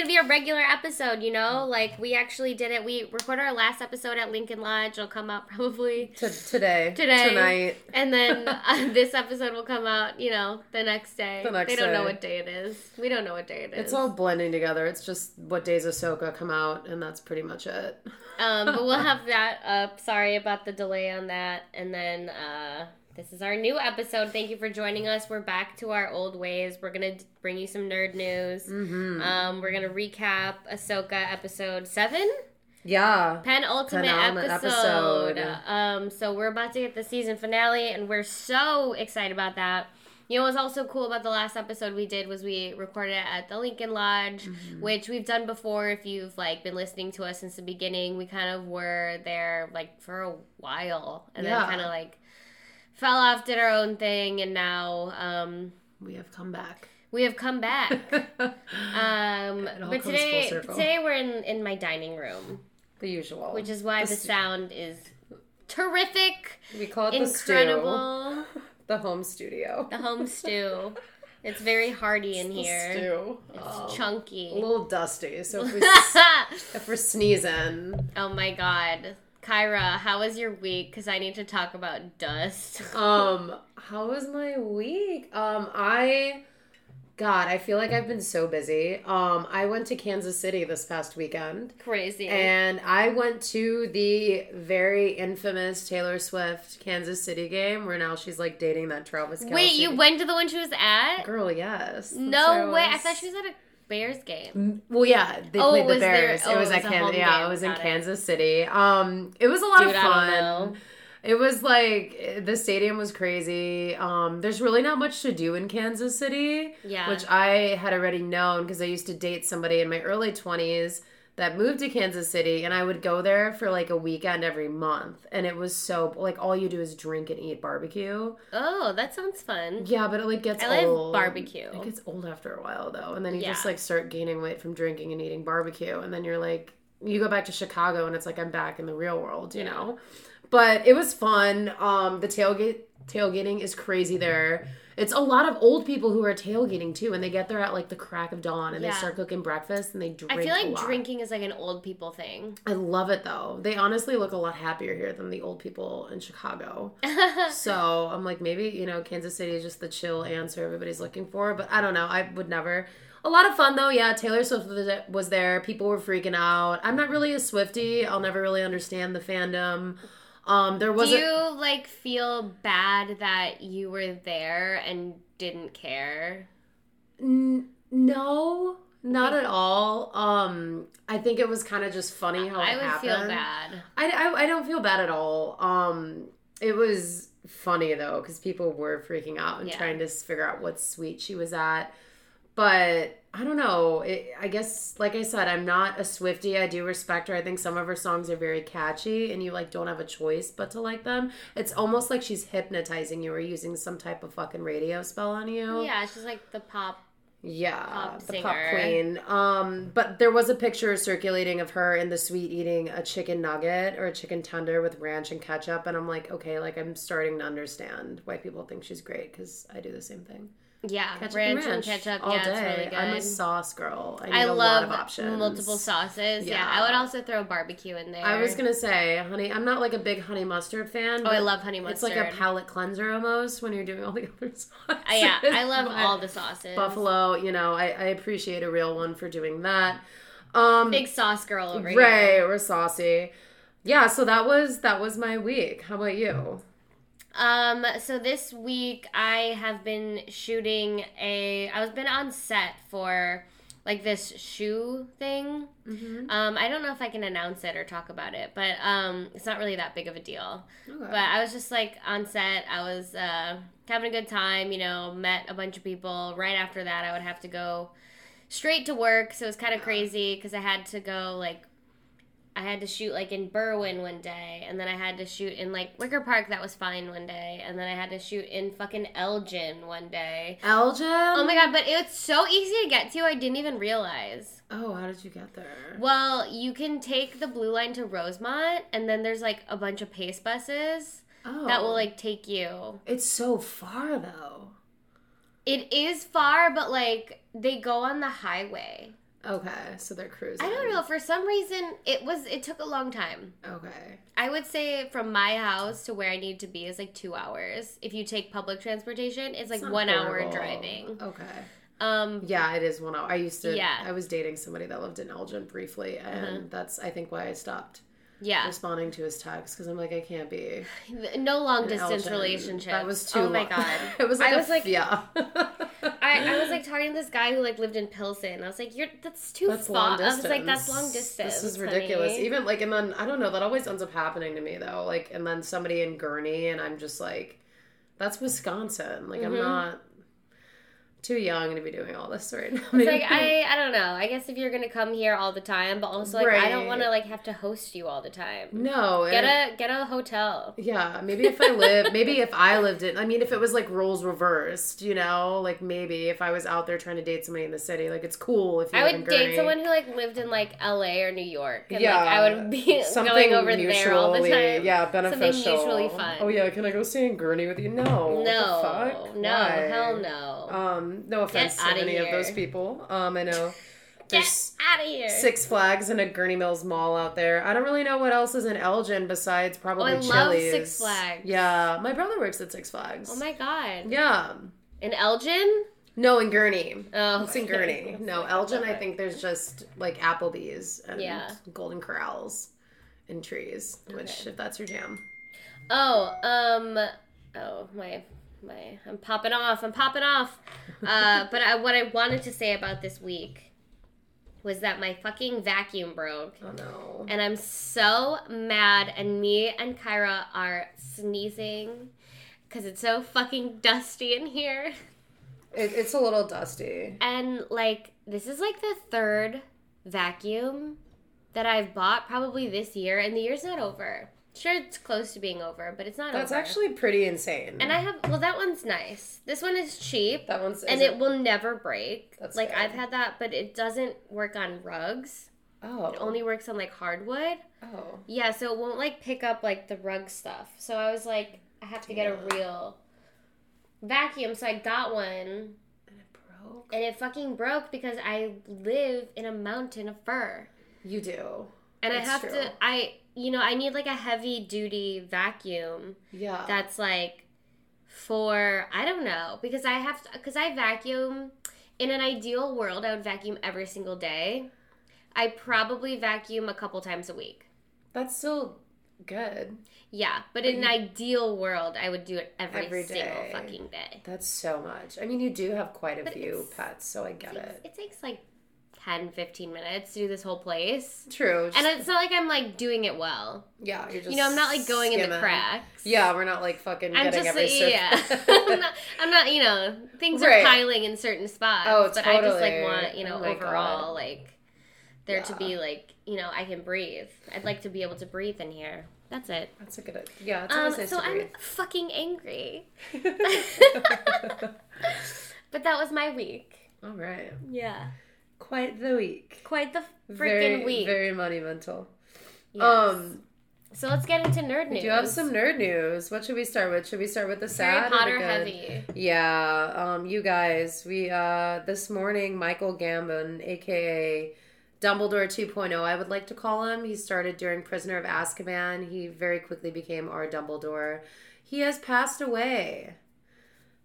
gonna be a regular episode, you know? Like we actually did it. We recorded our last episode at Lincoln Lodge. It'll come out probably T- today. today. Tonight. And then uh, this episode will come out, you know, the next day. The next they don't know what day it is. We don't know what day it is. It's all blending together. It's just what days Ahsoka come out, and that's pretty much it. Um, but we'll have that up. Sorry about the delay on that. And then uh, this is our new episode. Thank you for joining us. We're back to our old ways. We're gonna bring you some nerd news. Mm-hmm. Um, we're gonna recap Ahsoka episode seven, Yeah. penultimate, Penultimate episode. episode. Um, so we're about to get the season finale, and we're so excited about that. You know what's also cool about the last episode we did was we recorded it at the Lincoln Lodge, Mm-hmm. which we've done before. If you've like been listening to us since the beginning, we kind of were there like for a while, and Yeah. then kind of like fell off, did our own thing, and now um, We have come back. we have come back. Um, but today, today we're in in my dining room, The usual. which is why The the sound is terrific, we call it the stew. incredible. The home studio. The home stew. It's very hearty in The here. stew. It's Oh, chunky. A little dusty. So if we if we're sneezing, oh my god. Kyra, how was your week? Because I need to talk about dust. um, how was my week? Um, I, God, I feel like I've been so busy. Um, I went to Kansas City this past weekend. Crazy. And I went to the very infamous Taylor Swift Kansas City game where now she's like dating that Travis Kelce. Wait, you went to the one she was at? Girl, yes. No way. I thought she was at a Bears game. Well, yeah, they Oh, played the Bears. oh, it was it at was a Kansas. Yeah, game. it was in it. Kansas City. Um, it was a lot Dude, of fun. It was like the stadium was crazy. Um, there's really not much to do in Kansas City, Yeah. which I had already known because I used to date somebody in my early 20s that moved to Kansas City, and I would go there for like a weekend every month, and it was so like all you do is drink and eat barbecue. Oh, that sounds fun. Yeah, but it like gets I like old. barbecue. It gets old after a while though, and then you just like start gaining weight from drinking and eating barbecue, and then you're like, you go back to Chicago, and it's like I'm back in the real world, you Yeah. know. But it was fun. Um, the tailgate tailgating is crazy there. It's a lot of old people who are tailgating too, and they get there at like the crack of dawn, and Yeah. they start cooking breakfast, and they drink. I feel like drinking is like an old people thing. I love it though. They honestly look a lot happier here than the old people in Chicago. So I'm like, maybe, you know, Kansas City is just the chill answer everybody's looking for. But I don't know. I would never. A lot of fun though. Yeah, Taylor Swift was- was there. People were freaking out. I'm not really a Swifty. I'll never really understand the fandom. Um, there Do was a you like feel bad that you were there and didn't care? N- no, not at all. Um, I think it was kind of just funny how it I would happened. feel bad. I, I, I don't feel bad at all. Um, it was funny though because people were freaking out and Yeah. trying to figure out what suite she was at. But I don't know. It, I guess, like I said, I'm not a Swifty. I do respect her. I think some of her songs are very catchy, and you like don't have a choice but to like them. It's almost like she's hypnotizing you or using some type of fucking radio spell on you. Yeah, she's like the pop. Yeah, pop the pop queen. Um, but there was a picture circulating of her in the suite eating a chicken nugget or a chicken tender with ranch and ketchup, and I'm like, okay, like I'm starting to understand why people think she's great because I do the same thing. Yeah, Ketchup ranch, and and ketchup. all yeah, day. it's really good. I'm a sauce girl. I need I love lot of options. multiple sauces. Yeah. Yeah. I would also throw barbecue in there. I was gonna say, honey, I'm not like a big honey mustard fan. Oh, I love honey mustard. It's like a palate cleanser almost when you're doing all the other sauces. Uh, yeah, I love all the sauces. Buffalo, you know, I, I appreciate a real one for doing that. Um, Big sauce girl over here. Right, we're saucy. Yeah, so that was that was my week. How about you? Um, so this week I have been shooting a. I was been on set for like this shoe thing. Mm-hmm. Um, I don't know if I can announce it or talk about it, but um, it's not really that big of a deal. Okay. But I was just like on set. I was uh, having a good time. You know, met a bunch of people. Right after that, I would have to go straight to work. So it was kind of crazy because I had to go like I had to shoot like in Berwyn one day, and then I had to shoot in like Wicker Park. That was fine one day, and then I had to shoot in fucking Elgin one day. Elgin? Oh my god! But it's so easy to get to. I didn't even realize. Oh, how did you get there? Well, you can take the blue line to Rosemont, and then there's like a bunch of pace buses Oh. that will oh. like take you. It's so far though. It is far, but like they go on the highway. Okay, so they're cruising. I don't know. For some reason, it was. It took a long time. Okay. I would say from my house to where I need to be is like two hours. If you take public transportation, it's like It's one hour driving. Okay. Um, Yeah, it is one hour. I used to. Yeah. I was dating somebody that lived in Elgin briefly, and that's I think why I stopped yeah. responding to his text because I'm like I can't be No long distance Elgin. relationship. That was too. Oh my long. god. it was like I was like, yeah. I, I was like talking to this guy who like lived in Pilsen. I was like, "You're that's too That's far." long I was like, "That's long distance." This is ridiculous. honey." Even like, and then I don't know. That always ends up happening to me though. Like, and then somebody in Gurnee, and I'm just like, that's Wisconsin. Like, I'm Mhm. not too young to be doing all this right now. It's like I I don't know. I guess if you're gonna come here all the time, but also like I don't want to like have to host you all the time. no. Get a get a hotel. Yeah, maybe if I live, maybe if I lived in, I mean, if it was like roles reversed, you know, like maybe if I was out there trying to date somebody in the city, like it's cool if you I would date someone who like lived in like L.A. or New York. And, yeah, like, I would be something going over there all the time. Yeah, beneficial. mutually fun. Oh yeah, can I go stay in Gurnee with you? No, No, fuck? no, Why? hell no. Um, no offense to any of those people. Um, I know Get there's out of here. Six Flags and a Gurnee Mills Mall out there. I don't really know what else is in Elgin besides probably Oh, I love Six Flags. Yeah, my brother works at Six Flags. Oh my god. Yeah. In Elgin? No, in Gurnee. Oh, It's in Gurnee. No, Elgin, I think there's just like Applebee's and Yeah. Golden Corrals and trees, which, Okay. if that's your jam. Oh, um, oh my, my, I'm popping off. I'm popping off. Uh, but I, what I wanted to say about this week was that my fucking vacuum broke, Oh no. and I'm so mad. And me and Kyra are sneezing because it's so fucking dusty in here. It, it's a little dusty. And like, this is like the third vacuum that I've bought probably this year, and the year's not over. Sure, it's close to being over, but it's not over. That's over. actually pretty insane. And I have well, that one's nice. This one is cheap, that one's and is it will never break. That's like good. I've had that, but it doesn't work on rugs. Oh. It only works on like hardwood. Oh. Yeah, so it won't like pick up like the rug stuff. So I was like, I have to get a real vacuum. So I got one, And it broke. and it fucking broke because I live in a mountain of fur. You do. And I have true. to I you know, I need like a heavy duty vacuum Yeah. that's like for I don't know because I have because I vacuum in an ideal world I would vacuum every single day. I probably vacuum a couple times a week. That's still good. Yeah, but in an ideal world I would do it every, Every single day. fucking day. That's so much. I mean, you do have quite a But few pets, so I get it. it takes like 10 15 minutes to do this whole place. True. And it's not like I'm like doing it well. yeah, you're just You know, I'm not like going in the cracks. Yeah, we're not like fucking I'm getting just every surf- yeah. I'm, not, I'm not, you know, things Right. are piling in certain spots. Oh, but I just like want, you know, Oh overall God. like there to be like, you know, I can breathe. I'd like to be able to breathe in here. That's it. That's a good. Yeah, it's Um, nice so I'm fucking angry. But that was my week. All right, Yeah. Quite the week. Quite the freaking week. Very monumental. Yes. Um, so let's get into nerd news. do you have some nerd news. What should we start with? Should we start with the sad or the Potter good? heavy. Yeah, um, you guys, we uh this morning Michael Gambon, aka Dumbledore 2.0, I would like to call him. He started during Prisoner of Azkaban. He very quickly became our Dumbledore. He has passed away.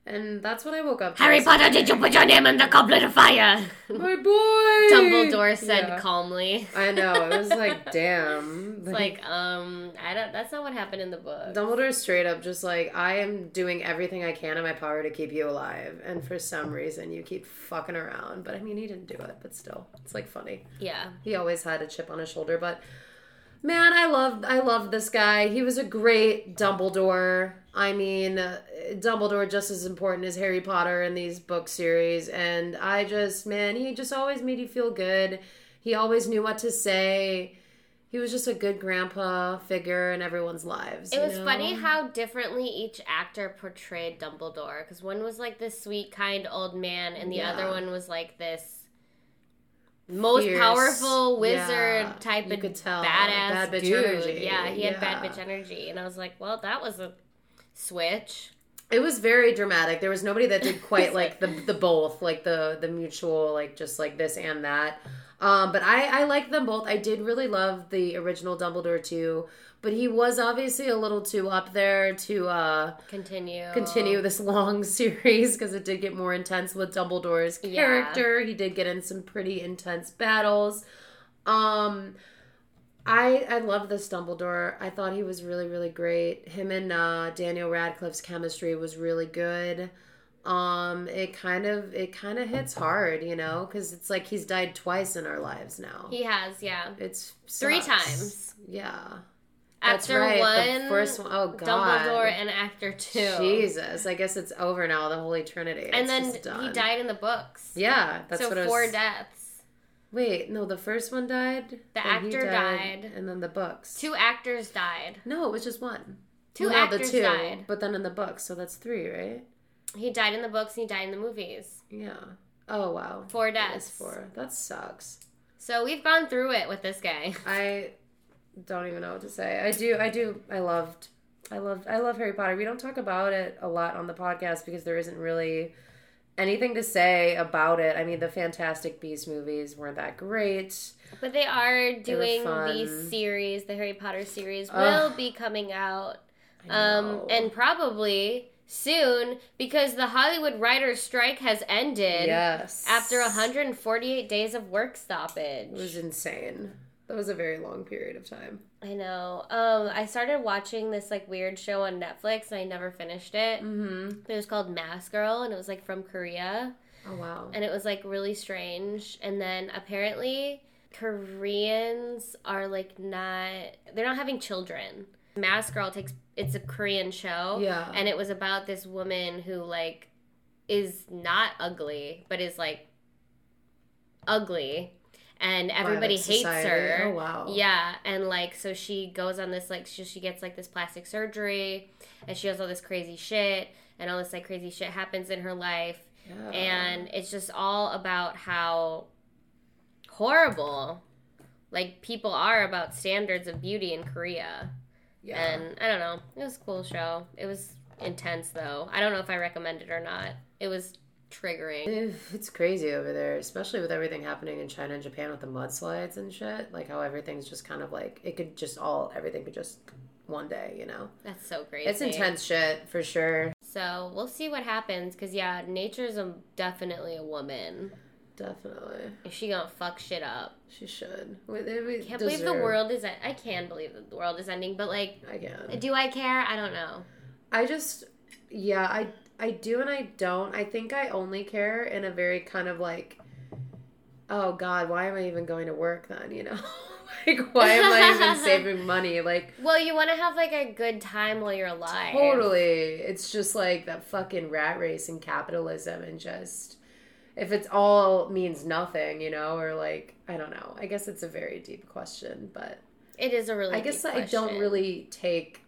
And that's what I woke up. Harry Potter, did you put your name in the goblet of fire? My boy! Dumbledore said Yeah. calmly. I know. It was like, damn. It's like, um, I don't. That's not what happened in the book. Dumbledore straight up just like, I am doing everything I can in my power to keep you alive. And for some reason, you keep fucking around. But I mean, he didn't do it, but still. It's like funny. Yeah, He always had a chip on his shoulder. But man, I love I loved this guy. He was a great Dumbledore. I mean, uh, Dumbledore just as important as Harry Potter in these book series. And I just, man, he just always made you feel good. He always knew what to say. He was just a good grandpa figure in everyone's lives. it you was know? funny how differently each actor portrayed Dumbledore. Because one was like this sweet, kind old man, and the Yeah. other one was like this most Fierce. powerful wizard Yeah, type of tell. badass Bad dude. energy. Yeah, he had bad bitch energy, and I was like, well, that was a switch. It was very dramatic. There was nobody that did quite like the the both, like the the mutual, like just like this and that. Um, but I I like them both. I did really love the original Dumbledore too, but he was obviously a little too up there to uh Continue. continue this long series because it did get more intense with Dumbledore's Yeah. character. He did get in some pretty intense battles. Um I I love this Dumbledore. I thought he was really really great. Him and uh Daniel Radcliffe's chemistry was really good. Um it kind of it kind of hits hard, you know, cuz it's like he's died twice in our lives now. He has, yeah. it's Three times. Yeah. That's Actor right. one, the first one, oh god. Dumbledore, and actor two. Jesus, I guess it's over now. The Holy Trinity. And It's then he died in the books. Yeah, that's so what four was. deaths. Wait, no, the first one died. The actor died. and then the books. Two actors died. No, it was just one. Two Well, actors died. but then in the books, so that's three, right? He died in the books and he died in the movies. Yeah. Oh wow. Four deaths. four. That sucks. So we've gone through it with this guy. I don't even know what to say. I do. I do. I loved. I loved. I love Harry Potter. We don't talk about it a lot on the podcast because there isn't really anything to say about it. I mean, the Fantastic Beasts movies weren't that great. But they are doing the series, the Harry Potter series Ugh. will be coming out um and probably soon because the Hollywood writers strike has ended yes, after 148 days of work stoppage. it was insane. That was a very long period of time. I know. Um I started watching this like weird show on Netflix and I never finished it. Mm-hmm. It was called Mask Girl and it was like from Korea. Oh wow. and it was like really strange and then apparently koreans are like not they're not having children mask girl takes it's a korean show Yeah. and it was about this woman who like is not ugly but is like ugly and everybody hates Society. her Oh wow. yeah, and like so she goes on this like she, she gets like this plastic surgery and she has all this crazy shit and all this like crazy shit happens in her life Yeah. and it's just all about how horrible like people are about standards of beauty in Korea. yeah. And I don't know, it was a cool show. It was intense though. I don't know if I recommend it or not. It was triggering. It's crazy over there, especially with everything happening in China and Japan with the mudslides and shit. Like how everything's just kind of like it could just all everything could just one day, you know. That's so crazy. It's intense shit for sure. So we'll see what happens because yeah, nature's a, definitely a woman. Definitely, she gonna fuck shit up? she should. We, we Can't believe the world is. I can believe that the world is ending, but like, I can. do I care? I don't know. I just, yeah, I I do and I don't. I think I only care in a very kind of like, oh God, why am I even going to work then? You know, like why am I even saving money? Like Well, you want to have like a good time while you're alive. Totally. It's just like that fucking rat race and capitalism and just if it's all means nothing, you know, or like I don't know. I guess it's a very deep question, but It is a really. I guess I don't really take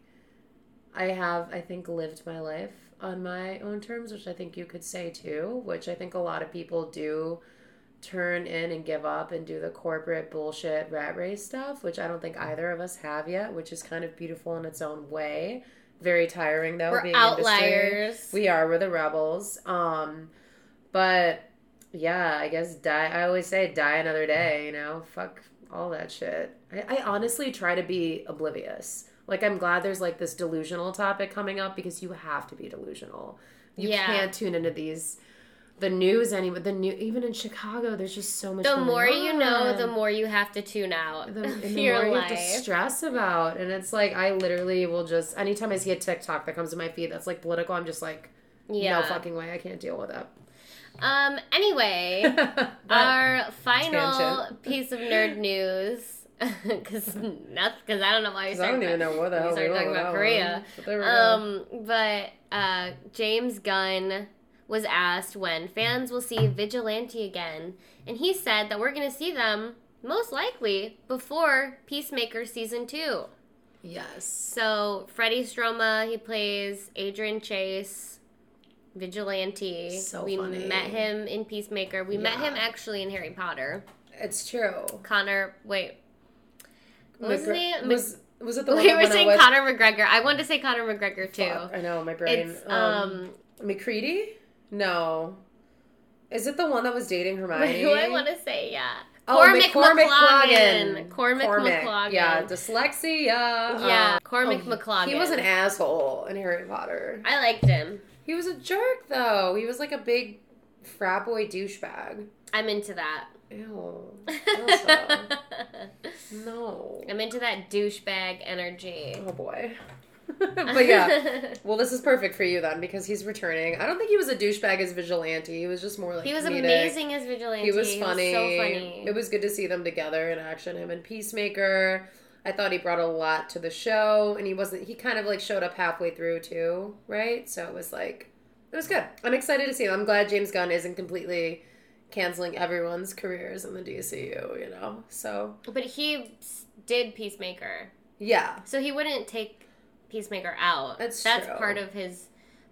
I have I think lived my life on my own terms, which I think you could say too, which I think a lot of people do turn in and give up and do the corporate bullshit rat race stuff, which I don't think either of us have yet, which is kind of beautiful in its own way. Very tiring though. We're being industry. outliers. We are. We're the rebels. Um, but yeah, I guess die. I always say die another day. You know, fuck all that shit. I, I honestly try to be oblivious. Like I'm glad there's like this delusional topic coming up because you have to be delusional. You Yeah. can't tune into these the news anymore. The new even in Chicago, there's just so much. the more you know, the more you have to tune out the, the your more you have to stress about. And it's like I literally will just anytime I see a TikTok that comes to my feed that's like political, I'm just like, yeah. no fucking way, I can't deal with that. Um. Anyway, our final piece of nerd news. Because not because I don't know why you 'Cause I don't even started. know what the we hell started we talking about Korea. one. But there we go. Um, but uh, James Gunn was asked when fans will see Vigilante again, and he said that we're going to see them most likely before Peacemaker season two. yes. So Freddie Stroma, he plays Adrian Chase, Vigilante. So we funny. met him in Peacemaker. We met him actually in Harry Potter. It's true. Connor, wait, what was his McGr- name? Was Was it the we one were that saying Conor McGregor. I wanted to say Conor McGregor too. Fuck, I know my brain. It's um, um. McCready. No, is it the one that was dating Hermione? What do I want to say? Yeah. Oh, Cormac McCormick McLaughlin. Cormac McLaughlin. Yeah, dyslexia. Yeah, Um, Cormac he- McLaughlin. He was an asshole in Harry Potter. I liked him. He was a jerk, though. He was like a big frat boy douchebag. I'm into that. Ew. No. I'm into that douchebag energy. Oh boy. but yeah. Well, this is perfect for you then because he's returning. I don't think he was a douchebag as vigilante. He was just more like he was comedic. amazing as vigilante. He was funny. so funny. It was good to see them together in action. Him and Peacemaker. I thought he brought a lot to the show, and he wasn't. He kind of like showed up halfway through too, right? So it was like, it was good. I'm excited to see him. I'm glad James Gunn isn't completely canceling everyone's careers in the DCU. You know, so but he did Peacemaker, yeah, so he wouldn't take Peacemaker out. That's That's true. part of his.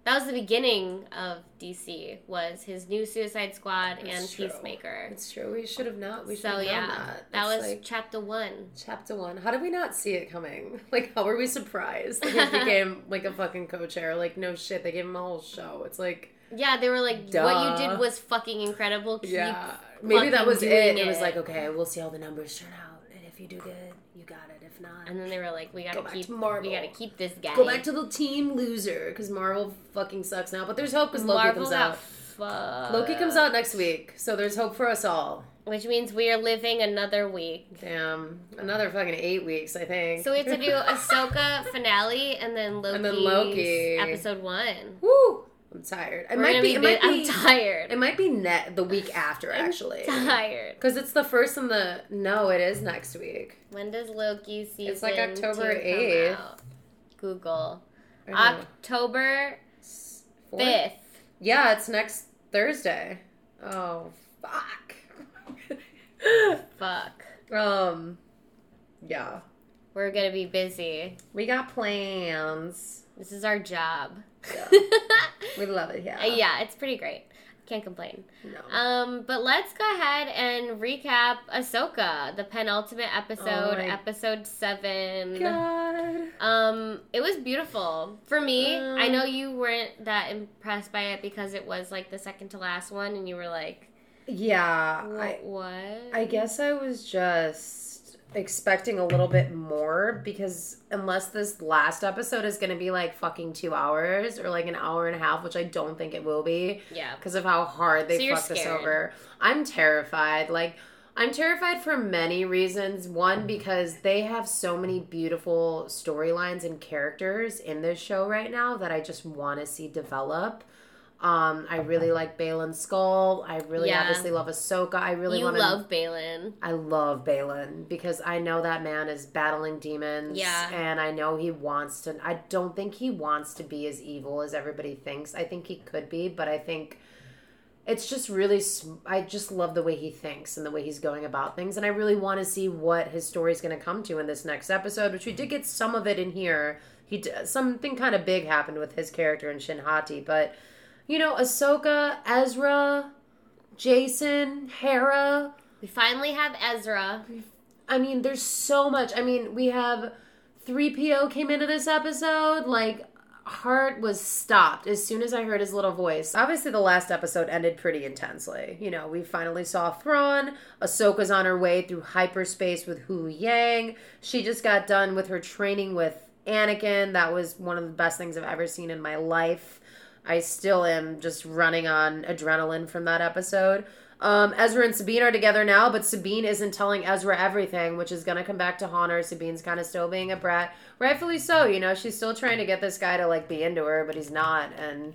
That was the beginning of DC. Was his new Suicide Squad That's and true. Peacemaker. it's true. We should have not. We should So have yeah, that. that It's was like, chapter one. Chapter one. How did we not see it coming? Like, how were we surprised that he became like a fucking co-chair? Like, no shit, they gave him a whole show. It's like, Yeah, they were like, what you did was fucking incredible. Keep yeah, maybe that was it. doing It was like, okay, we'll see how the numbers turn out, and if you do good, you got it. If not, And then they were like, we gotta Go keep, to we gotta keep this guy. go back to the team loser because Marvel fucking sucks now. But there's hope because Loki Marvel comes out. fucked. Loki comes out next week, so there's hope for us all. which means we are living another week. Damn, another fucking eight weeks, I think. So we have to do Ahsoka finale and then Loki. And then Loki. episode one. Woo! I'm tired. It We're might be. It might I'm be. tired. It might be net the week after, actually. tired. Because it's the first and the no, it is next week. When does Loki season? It's like October 8th. Google. October fifth. Yeah, it's next Thursday. Oh fuck. Fuck. um, yeah, We're gonna be busy. we got plans. This is our job. We love it. Yeah. Uh, yeah, it's pretty great. Can't complain. No. Um, but let's go ahead and recap Ahsoka, the penultimate episode, Oh episode seven. God. Um, it was beautiful for me. Um, I know you weren't that impressed by it because it was like the second to last one, and you were like, Yeah. "Wh- I, "What?" I guess I was just expecting a little bit more because unless this last episode is going to be like fucking two hours or like an hour and a half, which I don't think it will be yeah. because of how hard they So fucked us over. I'm terrified. Like, I'm terrified for many reasons. One, because they have so many beautiful storylines and characters in this show right now that I just want to see develop. Um, I really like Baylan Skoll. I really Yeah. obviously love Ahsoka. I really want to love Baylan. I love Baylan because I know that man is battling demons. Yeah. And I know he wants to. I don't think he wants to be as evil as everybody thinks. I think he could be, but I think it's just really. I just love the way he thinks and the way he's going about things. And I really want to see what his story is going to come to in this next episode, which we did get some of it in here. He d- something kind of big happened with his character in Shin Hati, but you know, Ahsoka, Ezra, Jacen, Hera. We finally have Ezra. I mean, there's so much. I mean, we have 3PO came into this episode. Like, heart was stopped as soon as I heard his little voice. Obviously, the last episode ended pretty intensely. You know, we finally saw Thrawn. Ahsoka's on her way through hyperspace with Huyang. She just got done with her training with Anakin. That was one of the best things I've ever seen in my life. I still am just running on adrenaline from that episode. Um, Ezra and Sabine are together now, but Sabine isn't telling Ezra everything, which is going to come back to haunt her. Sabine's kind of still being a brat. Rightfully so, you know, she's still trying to get this guy to, like, be into her, but he's not. And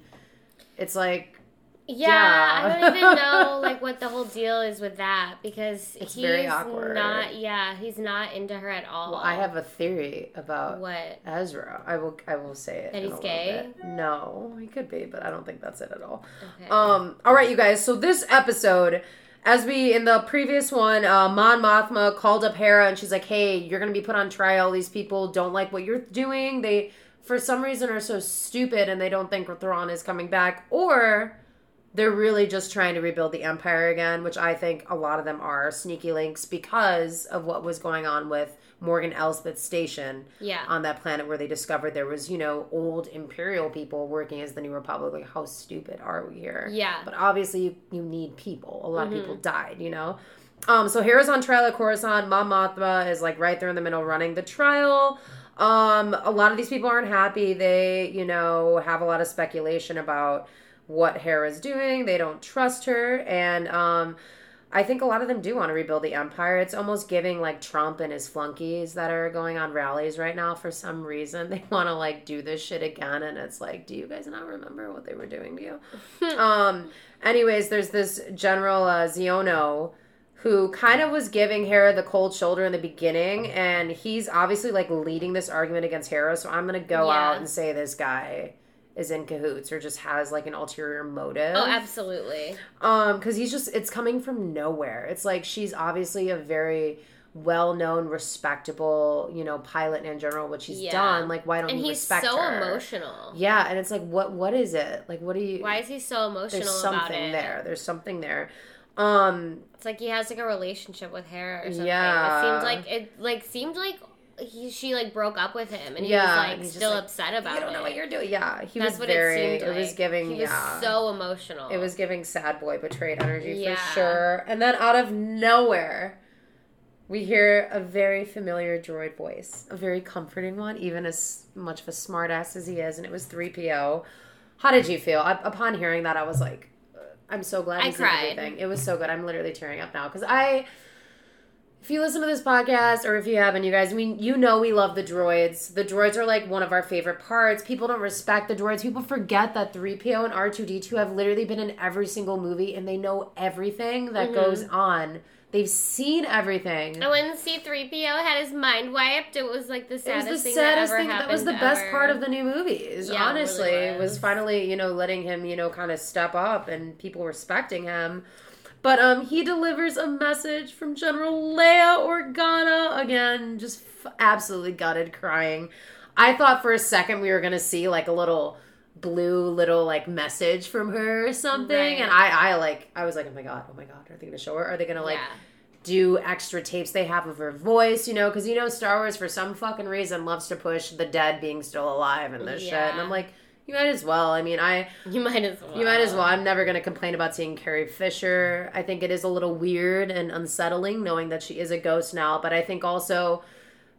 it's like, Yeah, Yeah. I don't even know like what the whole deal is with that because It's he's very awkward. not. Yeah, he's not into her at all. well, I have a theory about what? Ezra. I will, I will say it. That he's gay? No, he could be, but I don't think that's it at all. Okay. Um, all right, you guys. So this episode, as we in the previous one, uh, Mon Mothma called up Hera and she's like, "Hey, you're gonna be put on trial. These people don't like what you're doing. They, for some reason, are so stupid and they don't think Thrawn is coming back, or they're really just trying to rebuild the empire again, which I think a lot of them are sneaky links because of what was going on with Morgan Elsbeth Station Yeah. on that planet where they discovered there was, you know, old imperial people working as the New Republic. Like, how stupid are we here? Yeah. But obviously, you, you need people. A lot of people died, you know? Um, so Hera's on trial at Coruscant. Mon Mothma is like right there in the middle running the trial. Um, a lot of these people aren't happy. They, you know, have a lot of speculation about what Hera's doing. They don't trust her. And um I think a lot of them do want to rebuild the empire. It's almost giving like Trump and his flunkies that are going on rallies right now for some reason. They want to like do this shit again and it's like, do you guys not remember what they were doing to you? um anyways, there's this general uh Xiono who kind of was giving Hera the cold shoulder in the beginning and he's obviously like leading this argument against Hera, so I'm going to go Yeah. out and say this guy is in cahoots or just has like an ulterior motive. Oh, absolutely. Um, because he's just it's coming from nowhere. It's like she's obviously a very well known, respectable, you know, pilot and general, what she's Yeah. done. Like, why don't And you he's respect so her? emotional. Yeah, and it's like, what what is it? Like, what do you? Why is he so emotional There's something there. There's something there. Um, It's like he has like a relationship with Hera or something. Yeah. It seemed like it like seemed like he she like broke up with him and he Yeah, was like still like, upset about it. you don't it. know what you're doing. Yeah, he That's was what very. it seemed like. was giving. he was yeah, so emotional. It was giving sad boy betrayed energy Yeah. for sure. And then out of nowhere, we hear a very familiar droid voice, a very comforting one, even as much of a smartass as he is. And it was 3PO. How did you feel? I, upon hearing that, I was like, uh, I'm so glad I cried. everything. It was so good. I'm literally tearing up now because I. If you listen to this podcast, or if you haven't, you guys, I mean, you know we love the droids. The droids are like one of our favorite parts. People don't respect the droids. People forget that 3PO and R2D2 have literally been in every single movie and they know everything that Mm-hmm. goes on. They've seen everything. and when C3PO had his mind wiped, it was like the It was saddest the thing saddest that ever thing. That was the best part of the new movies. Yeah, it honestly, really it was was. finally you know letting him you know kind of step up and people respecting him. But um, he delivers a message from General Leia Organa again, just f- absolutely gutted, crying. I thought for a second we were gonna see like a little blue little like message from her or something, Right. and I I like I was like oh my god oh my god are they gonna show her are they gonna like yeah. do extra tapes they have of her voice, you know, because you know Star Wars for some fucking reason loves to push the dead being still alive and this shit, and I'm like, you might as well. I mean, I You might as well. you might as well. I'm never gonna complain about seeing Carrie Fisher. I think it is a little weird and unsettling knowing that she is a ghost now, but I think also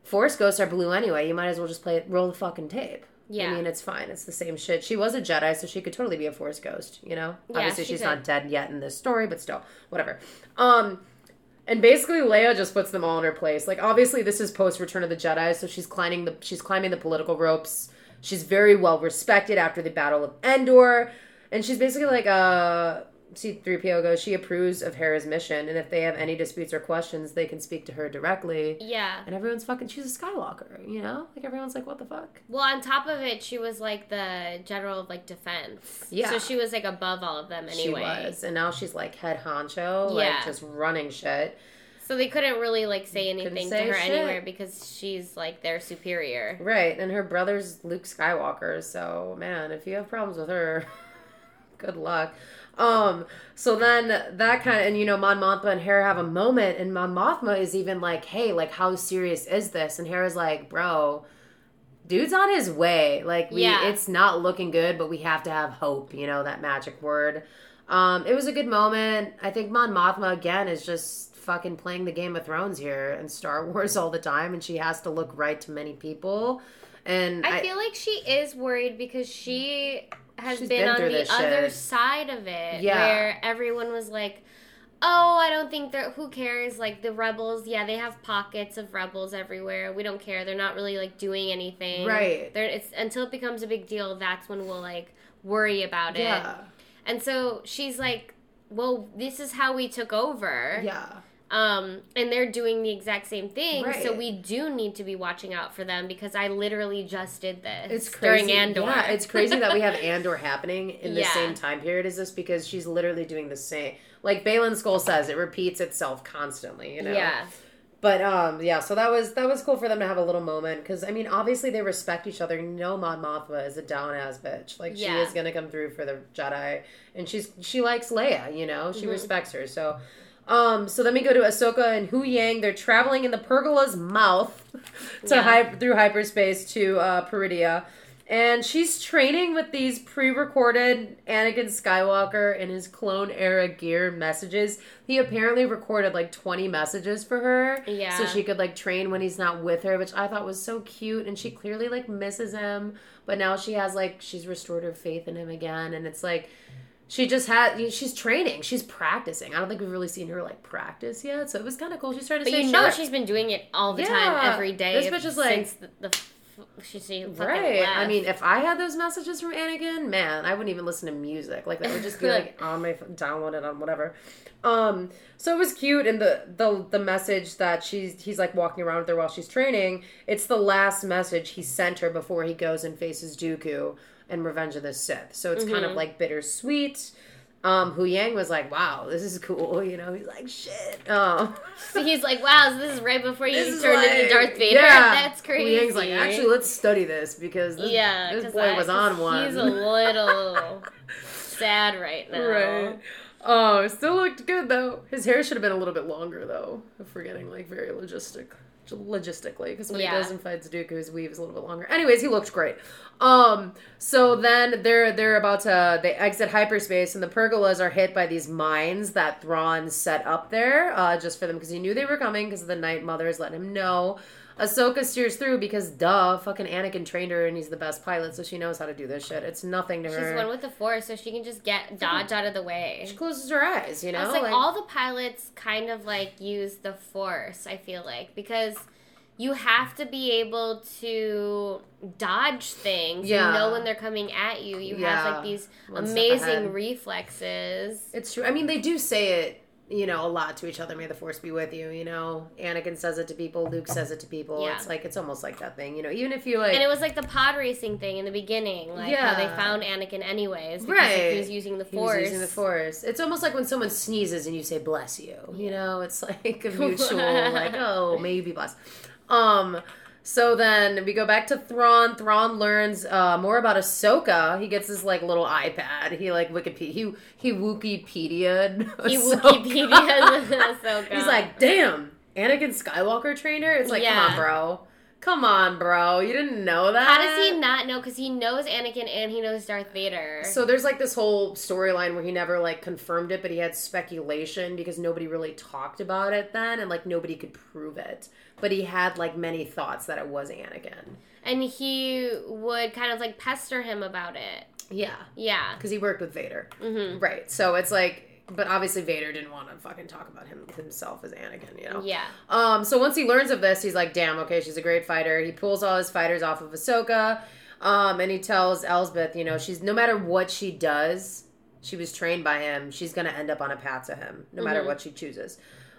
Force ghosts are blue anyway. You might as well just play it, roll the fucking tape. Yeah. I mean, it's fine. It's the same shit. She was a Jedi, so she could totally be a Force ghost, you know? Yeah, Obviously, she she's could. not dead yet in this story, but still, whatever. Um, and basically, Leia just puts them all in her place. Like, obviously, this is post Return of the Jedi, so she's climbing the she's climbing the political ropes. She's very well respected after the Battle of Endor, and she's basically like uh C3PO goes, she approves of Hera's mission, and if they have any disputes or questions, they can speak to her directly. Yeah. And everyone's fucking, she's a Skywalker, you know? Like, everyone's like, what the fuck? Well, on top of it, she was like the general of like defense. Yeah. So she was like above all of them anyway. She was. And now she's like head honcho, Yeah. like just running shit. So they couldn't really like say anything say to her shit. anywhere because she's like their superior. Right. And her brother's Luke Skywalker. So, man, if you have problems with her, good luck. Um, so then that kind of, and you know, Mon Mothma and Hera have a moment, and Mon Mothma is even like, hey, like, how serious is this? And Hera's like, bro, dude's on his way. Like, we, Yeah. it's not looking good, but we have to have hope, you know, that magic word. Um, it was a good moment. I think Mon Mothma, again, is just fucking playing the Game of Thrones here and Star Wars all the time, and she has to look right to many people. And I, feel like she is worried because she has been, been on the other shit. side of it Yeah. where everyone was like oh i don't think that who cares like the rebels yeah they have pockets of rebels everywhere we don't care they're not really like doing anything Right. They're, it's until it becomes a big deal that's when we'll like worry about it yeah, and so she's like well this is how we took over yeah. Um, and they're doing the exact same thing. So we do need to be watching out for them because I literally just did this It's crazy. during Andor. Yeah, it's crazy that we have Andor happening in the Yeah. same time period as this because she's literally doing the same. Like Baylan Skoll says, it repeats itself constantly. You know. yeah, But um, yeah, so that was that was cool for them to have a little moment because I mean, obviously they respect each other. You know, Mon Mothma is a down ass bitch. Like she is gonna come through for the Jedi, and she's she likes Leia. You know, she Mhm. respects her. So, um, so then we go to Ahsoka and Huyang. They're traveling in the purrgil's mouth to Yeah. hy- through hyperspace to uh, Peridea. And she's training with these pre-recorded Anakin Skywalker in his clone era gear messages. He apparently recorded like 20 messages for her. Yeah. So she could like train when he's not with her, which I thought was so cute. And she clearly like misses him. But now she has like she's restored her faith in him again. And it's like she just had she's training. She's practicing. I don't think we've really seen her like practice yet. So it was kind of cool. She's trying to But you know sharp. she's been doing it all the Yeah. time, every day. This bitch is like- since the, the she, she fucking Right. I mean, if I had those messages from Anakin, man, I wouldn't even listen to music. Like that would just be like on my phone, downloaded on whatever. Um, so it was cute, and the the the message that she's he's like walking around with her while she's training. It's the last message he sent her before he goes and faces Dooku and Revenge of the Sith. So it's kind of Mhm. like bittersweet. Um, Huyang was like, "Wow, this is cool," you know. He's like, "Shit." So he's like, wow, so this is right before you turned like- into Darth Vader. Yeah. That's crazy. Huyang's like, "Actually, let's study this because this, yeah, this boy I- was on one." He's a little sad right now. Right. Oh, still looked good though. His hair should have been a little bit longer though. If we're getting like very logistic, logistically, because when Yeah. he goes and fights Dooku, his weave is a little bit longer. Anyways, he looked great. Um, so then they're they're about to they exit hyperspace, and the purrgils are hit by these mines that Thrawn set up there, uh, just for them because he knew they were coming because the Night Mothers let him know. Ahsoka steers through because duh, fucking Anakin trained her and he's the best pilot, so she knows how to do this shit. It's nothing to She's her. She's one with the Force, so she can just get dodge out of the way. she closes her eyes, you know. It's like, all the pilots kind of like use the Force. I feel like because you have to be able to dodge things. Yeah. You know when they're coming at you. You have like these One amazing reflexes. It's true. I mean, they do say it, you know, a lot to each other. May the force be with you. You know, Anakin says it to people. Luke says it to people. Yeah. It's like it's almost like that thing. You know, even if you like, And it was like the pod racing thing in the beginning, like how they found Anakin anyways, because Right. he was using the he force. using the force. It's almost like when someone sneezes and you say "bless you." You know, it's like a mutual, like, oh, may you be blessed. Um. So then we go back to Thrawn. Thrawn learns uh, more about Ahsoka. He gets his like little iPad. He like Wikipedia. He he Wikipedia. He Wikipedia so He's like, damn, Anakin Skywalker trained her? It's like, come on, bro. Come on, bro. You didn't know that? How does he not know? Because he knows Anakin and he knows Darth Vader. So there's like this whole storyline where he never like confirmed it, but he had speculation because nobody really talked about it then and like nobody could prove it. But he had like many thoughts that it was Anakin. and he would kind of like pester him about it. Yeah. Yeah. Because he worked with Vader. hmm Right. So it's like but obviously Vader didn't want to fucking talk about him himself as Anakin, you know? Yeah. Um, so once he learns of this, he's like, damn, okay, she's a great fighter. He pulls all his fighters off of Ahsoka. Um, and he tells Elsbeth, you know, she's no matter what she does, she was trained by him, she's gonna end up on a path to him, no matter Mhm. what she chooses.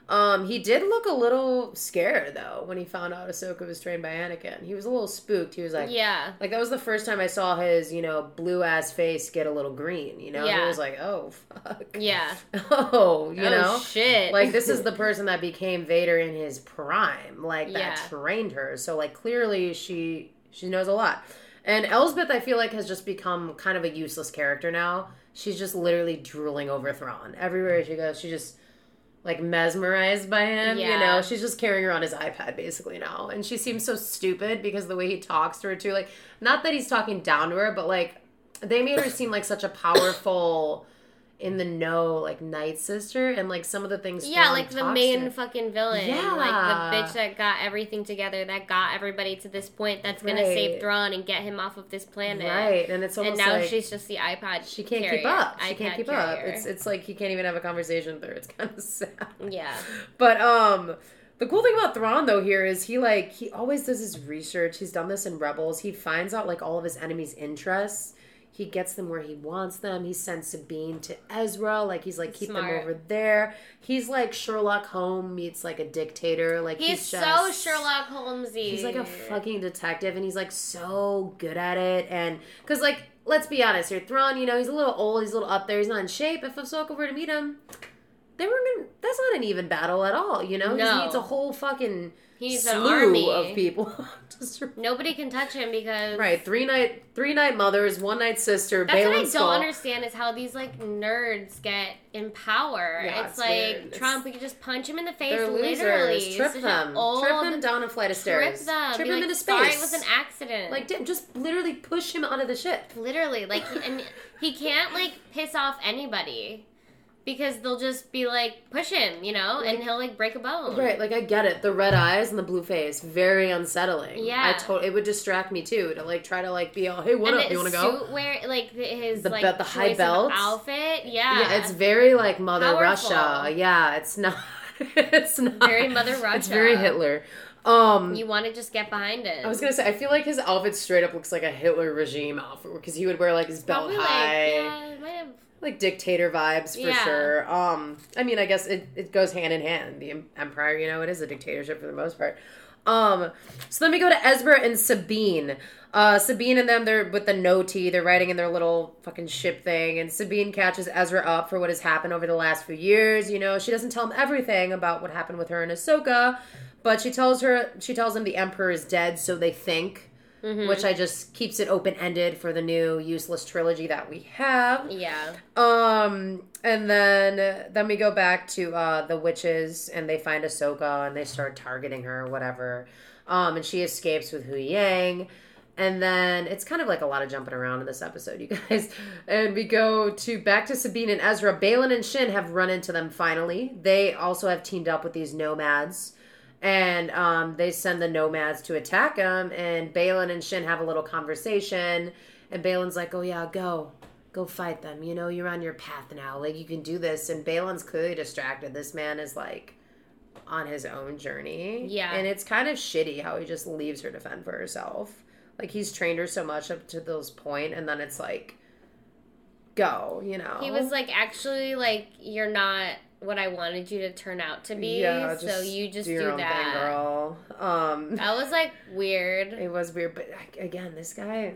Um, he did look a little scared though when he found out Ahsoka was trained by Anakin. He was a little spooked. He was like, yeah. like that was the first time I saw his, you know, blue ass face get a little green. You know, he was like, oh fuck, Yeah. oh, you oh, know, shit. like this is the person that became Vader in his prime, like that Yeah. trained her. So like clearly she she knows a lot. And Elsbeth, I feel like has just become kind of a useless character now. She's just literally drooling over Thrawn everywhere she goes. She just like mesmerized by him. You know, she's just carrying her on his iPad basically now, and she seems so stupid because the way he talks to her too. Like, not that he's talking down to her, but like they made her seem like such a powerful. In the know, like night sister, and like some of the things. yeah, like the main to- fucking villain. Yeah. Like the bitch that got everything together, that got everybody to this point, that's gonna save Thrawn and get him off of this planet. Right, and it's And now like she's just the iPod. she can't keep up. She iPad can't keep up. It's it's like he can't even have a conversation with her. It's kind of sad. yeah. But um, the cool thing about Thrawn though here is he like he always does his research. He's done this in Rebels. He finds out like all of his enemies' interests. He gets them where he wants them. He sends Sabine to Ezra. Like he's like keep them over there. He's like Sherlock Holmes meets like a dictator. Like He's, he's, so Sherlock Holmesy. He's like a fucking detective, and he's like so good at it. And because, like, let's be honest here, Thrawn, you know, he's a little old, he's a little up there, he's not in shape. If Ahsoka were to meet him, they weren't gonna. That's not an even battle at all. You know, No. he needs a whole fucking He needs an army. of people. Nobody can touch him because right, three night, three night mothers, one night sister. That's what I Baylan don't Skoll. understand is how these like nerds get in power. Yeah, it's, it's like weird. Trump, we could just punch him in the face They're literally. losers. Trip them. Trip them down a flight of stairs. Trip them. Trip him like, into Sorry, space. it was an accident. Like, just literally push him out of the ship. literally, like, and he can't like piss off anybody because they'll just be like, push him, you know, and he'll like break a bone. Right, like I get it. The red eyes and the blue face, very unsettling. Yeah. I to- it would distract me too to like try to like be all, hey, what and up? You want to go? suit wear like his The like the high belt? outfit, yeah, Yeah, it's very like Mother Powerful. Russia. Yeah, it's not. it's not Very Mother Russia. It's very Hitler. Um, you want to just get behind it. I was gonna say, I feel like his outfit straight up looks like a Hitler regime outfit because he would wear like his belt Probably high, like yeah, it might have like dictator vibes for Yeah. sure. Um, I mean, I guess it, it goes hand in hand. The em- empire, you know, it is a dictatorship for the most part. Um, so then we go to Ezra and Sabine. Uh, Sabine and them, they're with the Noti. They're riding in their little fucking ship thing, and Sabine catches Ezra up for what has happened over the last few years. You know, she doesn't tell him everything about what happened with her and Ahsoka, but she tells her she tells him the Emperor is dead, so they think. Which I just keeps it open ended for the new useless trilogy that we have. yeah. Um, and then then we go back to uh the witches, and they find Ahsoka, and they start targeting her, whatever. Um, and she escapes with Huyang. And then it's kind of like a lot of jumping around in this episode, you guys. And we go to back to Sabine and Ezra. Baylan and Shin have run into them finally. They also have teamed up with these nomads. And um, they send the nomads to attack them. And Baylan and Shin have a little conversation. And Baylan's like, oh, yeah, go. Go fight them. You know, you're on your path now. Like, you can do this. And Baylan's clearly distracted. This man is like on his own journey. Yeah. And it's kind of shitty how he just leaves her to fend for herself. Like he's trained her so much up to those point, and then it's like, go, you know. He was like, actually, like, you're not what I wanted you to turn out to be. yeah, so you just do, your own that. thing, girl. Um, That was like weird. it was weird, but again, this guy,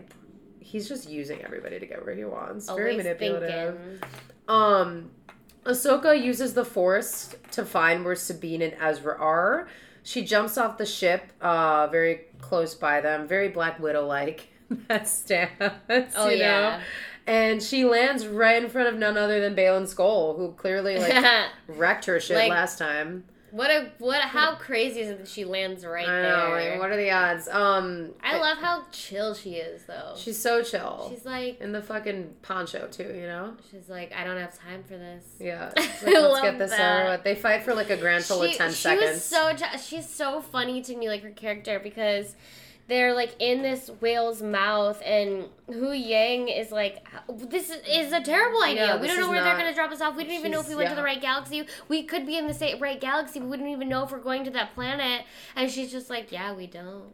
he's just using everybody to get where he wants. Very manipulative. thinking. Um, Ahsoka uses the Force to find where Sabine and Ezra are. She jumps off the ship, uh, very close by them, very Black Widow like. that stance, Oh, you know? And she lands right in front of none other than Baylan Skoll, who clearly like wrecked her shit Like, last time. what a what? How crazy is it that she lands right I there? know. Like, what are the odds? Um, I love how chill she is, though. She's so chill. She's like, in the fucking poncho too, you know. she's like, I don't have time for this. Yeah, like, let's get this that. over with. They fight for like a grand total of ten she seconds. was so she's so funny to me, like her character, because they're like in this whale's mouth, and Huyang is like, "This is, a terrible idea. Yeah, we don't know where they're gonna drop us off. We didn't even know if we She's- went to the right galaxy. We could be in the same right galaxy. We wouldn't even know if we're going to that planet." And she's just like, "Yeah, we don't,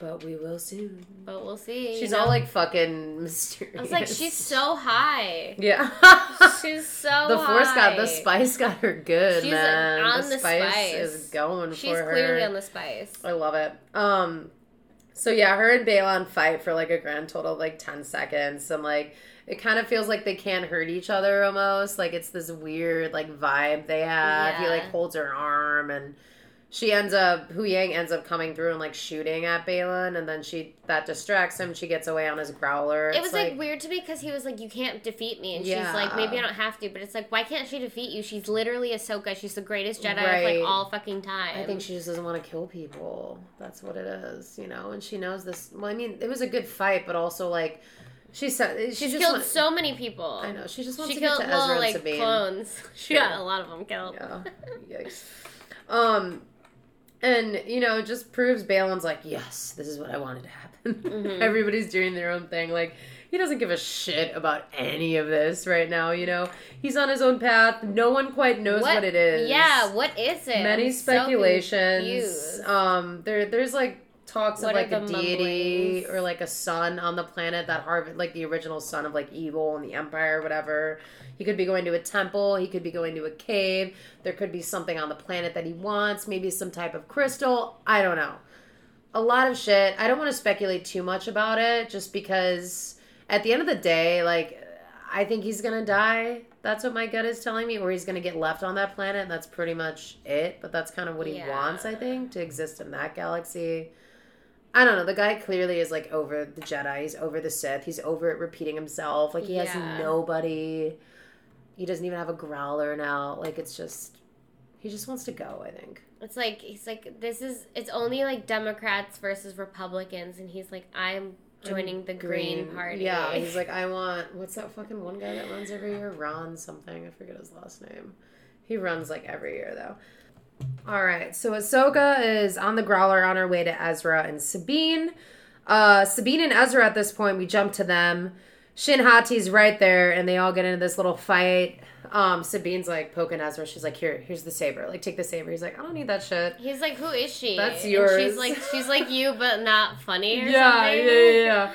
but we will soon. but we'll see." She's know? all like fucking mysterious. I was like, she's so high. yeah. She's so the force got the spice got her good, She's man. on the, the spice, spice. is going She's for her. clearly on the spice. I love it. Um, so yeah, her and Baylan fight for like a grand total of like ten seconds, and like it kind of feels like they can't hurt each other almost. Like it's this weird like vibe they have. He like holds her arm, and she ends up Huyang ends up coming through and like shooting at Baylan, and then she that distracts him. She gets away on his growler. It was like, weird to me because he was like, "You can't defeat me," and she's like, "Maybe I don't have to," but it's like, why can't she defeat you? She's literally Ahsoka. She's the greatest Jedi of like all fucking time. I think she just doesn't want to kill people. That's what it is, you know. And she knows this. Well, I mean, it was a good fight, but also like she said she killed want- so many people. I know she just wants She to get killed to Ezra well, like Sabine. clones. She Sure. got a lot of them killed. Yeah, yikes. Um, and you know, it just proves Baylan's like, yes, this is what I wanted to happen. Mhm. Everybody's doing their own thing. Like he doesn't give a shit about any of this right now. You know, he's on his own path. No one quite knows what, it is. Yeah, what is it? many I'm speculations. confused. um, there there's like talks What of like a deity mumblings? or like a son on the planet that harvest like the original son of like evil and the empire, or whatever. He could be going to a temple. He could be going to a cave. There could be something on the planet that he wants. Maybe some type of crystal. I don't know. A lot of shit. I don't want to speculate too much about it, just because at the end of the day, like I think he's gonna die. That's what my gut is telling me, or he's gonna get left on that planet. And that's pretty much it. But that's kind of what he Yeah. wants, I think, to exist in that galaxy. I don't know. The guy clearly is like over the Jedi. He's over the Sith. He's over it repeating himself. Like he has nobody. He doesn't even have a growler now. Like it's just, he just wants to go. I think. It's like he's like this is it's only like Democrats versus Republicans, and he's like I'm joining the Green, Party. Yeah, he's like, I want. What's that fucking one guy that runs every year? Ron something. I forget his last name. He runs like every year though. All right, so Ahsoka is on the Growler on her way to Ezra and Sabine. Uh, Sabine and Ezra at this point, we jump to them. Shin Hati's right there, and they all get into this little fight. Um, Sabine's like poking Ezra. She's like, "Here, here's the saber. Like, take the saber." He's like, "I don't need that shit." He's like, who is she? That's And yours. she's like, she's like you, but not funny or Yeah, something. yeah, yeah, yeah.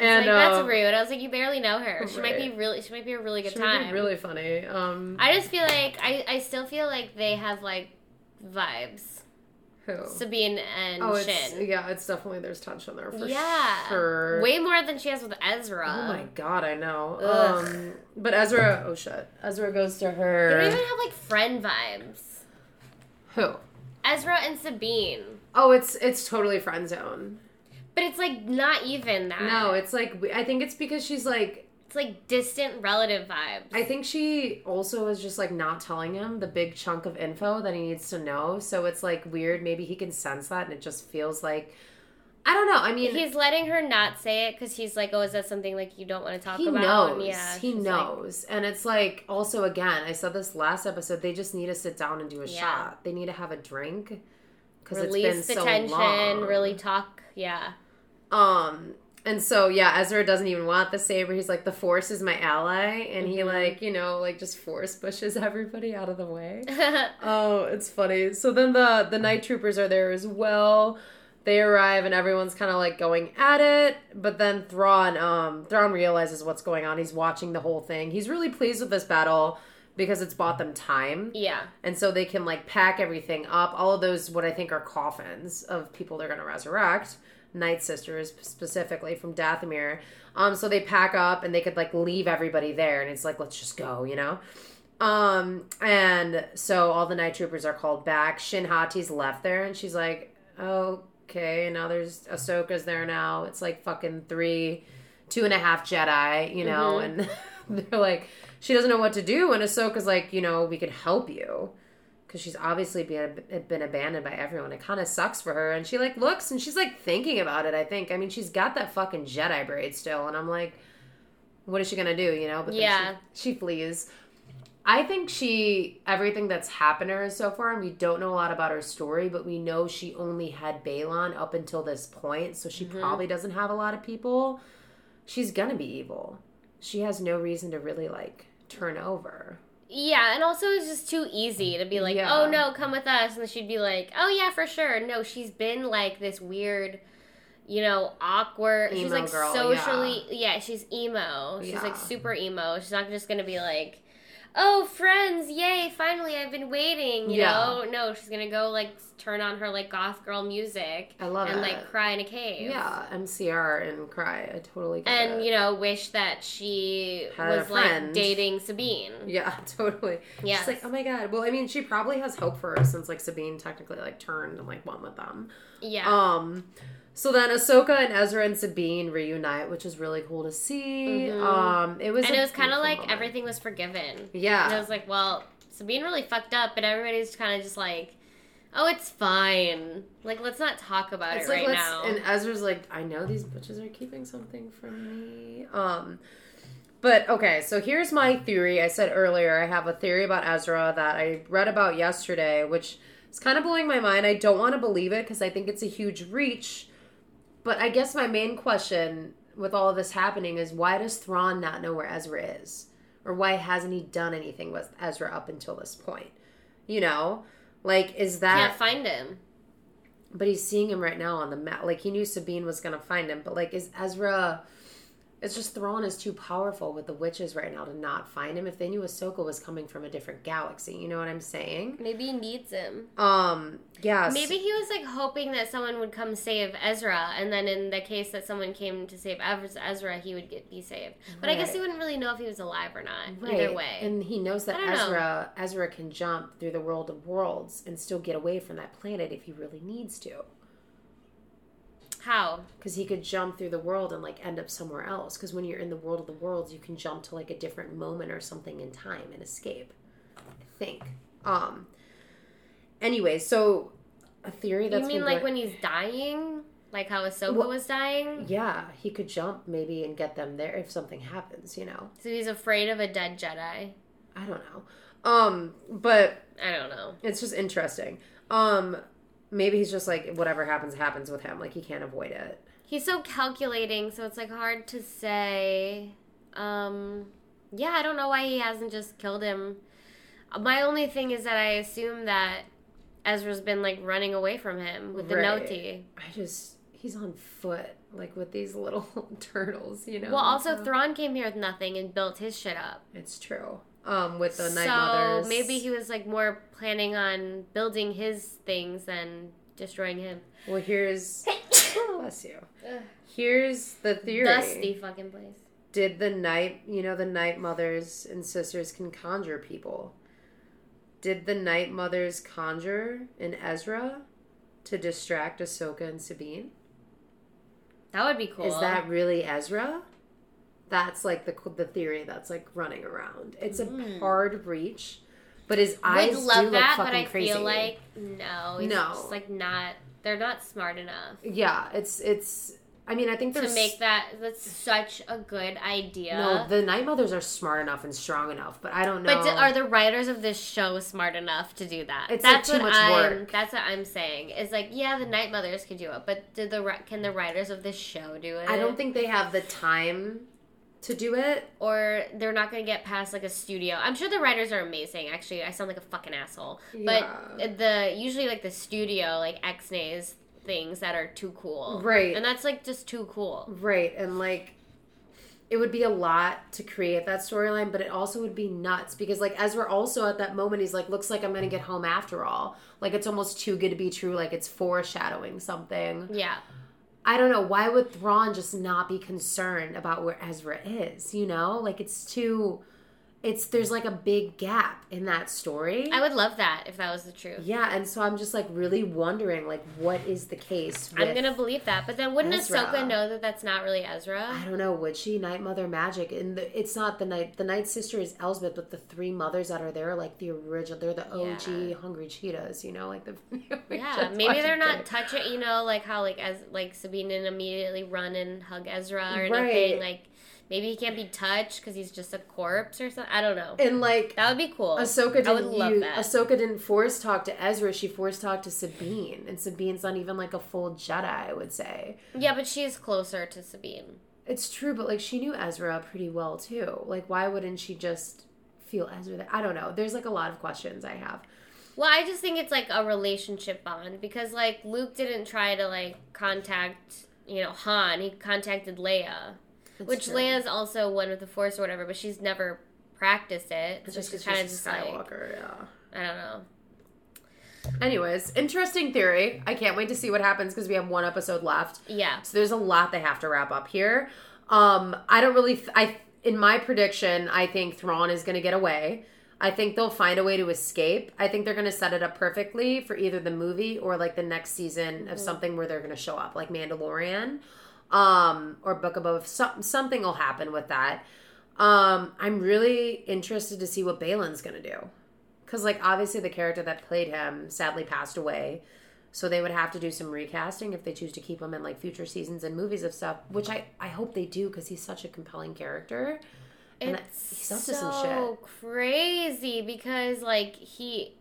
And like, that's uh, rude. I was like, you barely know her. She might be really. She might be a really good she time. really funny. Um, I just feel like I. I still feel like they have like vibes. who? Sabine and Oh, it's, Shin. yeah, it's definitely there's tension there for yeah, sure. way more than she has with Ezra. Oh my god, I know. Ugh. Um, but Ezra, oh shit, Ezra goes to her. They don't even have like friend vibes. Who? Ezra and Sabine. Oh, it's it's totally friend zone. But it's like not even that. No, it's like I think it's because she's like it's like distant relative vibes. I think she also is just like not telling him the big chunk of info that he needs to know. So it's like weird. Maybe he can sense that, and it just feels like I don't know. I mean, he's letting her not say it because he's like, oh, is that something like you don't want to talk he about? knows. Yeah, he she's like, knows. and it's like also again, I said this last episode. They just need to sit down and do a Yeah. shot. They need to have a drink because it's been the so tension, long. really talk. Yeah. Um. And so yeah, Ezra doesn't even want the saber. He's like, the Force is my ally, and he Mhm. like you know like just Force pushes everybody out of the way. Oh, it's funny. So then the the night troopers are there as well. They arrive and everyone's kind of like going at it, but then Thrawn um Thrawn realizes what's going on. He's watching the whole thing. He's really pleased with this battle because it's bought them time. yeah. And so they can like pack everything up. All of those what I think are coffins of people they're going to resurrect. Night Sisters specifically from Dathomir. Um so they pack up and they could like leave everybody there and it's like let's just go, you know. Um, and so all the night troopers are called back. Shin Hati's left there, and she's like, okay, now there's Ahsoka's there now. It's like fucking three, two and a half Jedi, you know, and they're like, she doesn't know what to do. And Ahsoka's like, you know, we could help you. Because she's obviously been, been abandoned by everyone. It kind of sucks for her. And she, like, looks and she's, like, thinking about it, I think. I mean, she's got that fucking Jedi braid still. And I'm like, what is she going to do, you know? But then Yeah. she, she flees. I think she everything that's happened to her so far, and we don't know a lot about her story, but we know she only had Baylan up until this point, so she Mm-hmm. probably doesn't have a lot of people. She's gonna be evil. She has no reason to really like turn over. Yeah, and also it's just too easy to be like, oh, Yeah. oh no, come with us. And she'd be like, oh yeah, for sure. No, she's been like this weird, you know, awkward. she's like girl, socially, yeah. she's emo. She's Yeah. like super emo. She's not just gonna be like, oh, friends, yay, finally, I've been waiting, you Yeah. know? No, she's gonna go like turn on her like goth girl music I love it. and it. like cry in a cave. Yeah, MCR and cry. I totally get And it. you know, wish that she Had was like dating Sabine. yeah, totally. yeah She's like, oh my god. Well, I mean, she probably has hope for her since like Sabine technically like turned and like went with them. Yeah. Um, so then Ahsoka and Ezra and Sabine reunite, which is really cool to see. Mhm. Um, it was and it was kind of like moment. everything was forgiven. Yeah, And I was like, well, Sabine really fucked up, but everybody's kind of just like, oh, it's fine. Like, let's not talk about it's it like right now. and Ezra's like, I know these bitches are keeping something from me. Um, but okay, so here's my theory. I said earlier I have a theory about Ezra that I read about yesterday, which is kind of blowing my mind. I don't want to believe it because I think it's a huge reach. But I guess my main question with all of this happening is why does Thrawn not know where Ezra is? Or why hasn't he done anything with Ezra up until this point? You know? Like, is that. Can't find him. But he's seeing him right now on the map. Like he knew Sabine was gonna find him, but like is Ezra It's just Thrawn is too powerful with the witches right now to not find him. If they knew Ahsoka was coming from a different galaxy, you know what I'm saying? Maybe he needs him. Um, yeah. Maybe he was like hoping that someone would come save Ezra, and then in the case that someone came to save Ezra, he would get be saved. But I guess he wouldn't really know if he was alive or not. Right. Either way, And he knows that don't know. Ezra Ezra can jump through the world of worlds and still get away from that planet if he really needs to. How? Because he could jump through the world and like end up somewhere else. Because when you're in the world of the worlds, you can jump to like a different moment or something in time and escape. I think. Um. Anyway, so a theory that's you mean like go- when he's dying, like how Ahsoka Well- was dying? yeah, he could jump maybe and get them there if something happens. You know, So he's afraid of a dead Jedi. I don't know. Um, but I don't know. it's just interesting. Um, maybe he's just like whatever happens happens with him. Like he can't avoid it. He's so calculating, so it's like hard to say. Um, yeah, I don't know why he hasn't just killed him. My only thing is that I assume that Ezra's been like running away from him with the Right. Noti. I just he's on foot like with these little turtles. You know. Well, also So- Thrawn came here with nothing and built his shit up. it's true. Um, with the night so mothers. maybe he was like more planning on building his things than destroying him. Well, here's bless you. Here's the theory. Dusty fucking place. Did the night, you know, the night mothers and sisters can conjure people? Did the night mothers conjure in Ezra to distract Ahsoka and Sabine? That would be cool. Is that really Ezra? That's like the the theory that's like running around. It's a Mm. hard reach, but his eyes would love do that, look but fucking I crazy. feel like no, No. just like not. They're not smart enough yeah, it's it's. I mean, I think to make that. That's such a good idea. no. The night mothers are smart enough and strong enough, but I don't know. but d- are the writers of this show smart enough to do that? It's, like, that's too what much I'm. work. That's what I'm saying. Is like, yeah, the Night Mothers could do it, but did the can the writers of this show do it? I don't think they have the time to do it. or they're not going to get past like a studio. I'm sure the writers are amazing. Actually, I sound like a fucking asshole. Yeah. But the usually like the studio like X-nays things that are too cool. Right. And that's like just too cool. Right, and like it would be a lot to create that storyline, but it also would be nuts because like Ezra also at that moment he's like, looks like I'm gonna get home after all. Like it's almost too good to be true, like it's foreshadowing something. Yeah. I don't know, why would Thrawn just not be concerned about where Ezra is, you know? Like it's too it's there's like a big gap in that story. I would love that if that was the truth. yeah, and so I'm just like really wondering like what is the case with I'm gonna believe that, but then wouldn't Ezra. Ahsoka know that that's not really Ezra? I don't know. Would she Night Mother magic? And the, it's not the night. The Night Sister is Elsbeth, but the three mothers that are there, are like the original. They're the OG Yeah. Hungry Cheetahs. You know, like the. Yeah, maybe they're not touching. You know, like how like as like Sabine didn't immediately run and hug Ezra or Right. anything. Like maybe he can't be touched because he's just a corpse or something. I don't know. And like That would be cool. Ahsoka I didn't would love use, that. Ahsoka didn't force talk to Ezra. She forced talk to Sabine, and Sabine's not even like a full Jedi. I would say Yeah, but she's closer to Sabine. it's true, but like she knew Ezra pretty well too. Like why wouldn't she just feel Ezra? There? I don't know. There's like a lot of questions I have. Well, I just think it's like a relationship bond because like Luke didn't try to like contact you know Han. He contacted Leia, It's which true. Leia's also one with the Force or whatever, but she's never practiced it. It's so just kind of she's just a like Skywalker. yeah. I don't know. Anyways, interesting theory. I can't wait to see what happens because we have one episode left. Yeah, So there's a lot they have to wrap up here. Um, I don't really. Th- I in my prediction, I think Thrawn is going to get away. I think they'll find a way to escape. I think they're going to set it up perfectly for either the movie or like the next season of something where they're going to show up, like Mandalorian, um, or Book of Boba. Some, something will happen with that. Um, I'm really interested to see what Baylan's going to do because like obviously the character that played him sadly passed away so they would have to do some recasting if they choose to keep him in like future seasons and movies of stuff which i i hope they do because he's such a compelling character And it's he's up so to some shit. crazy because like he,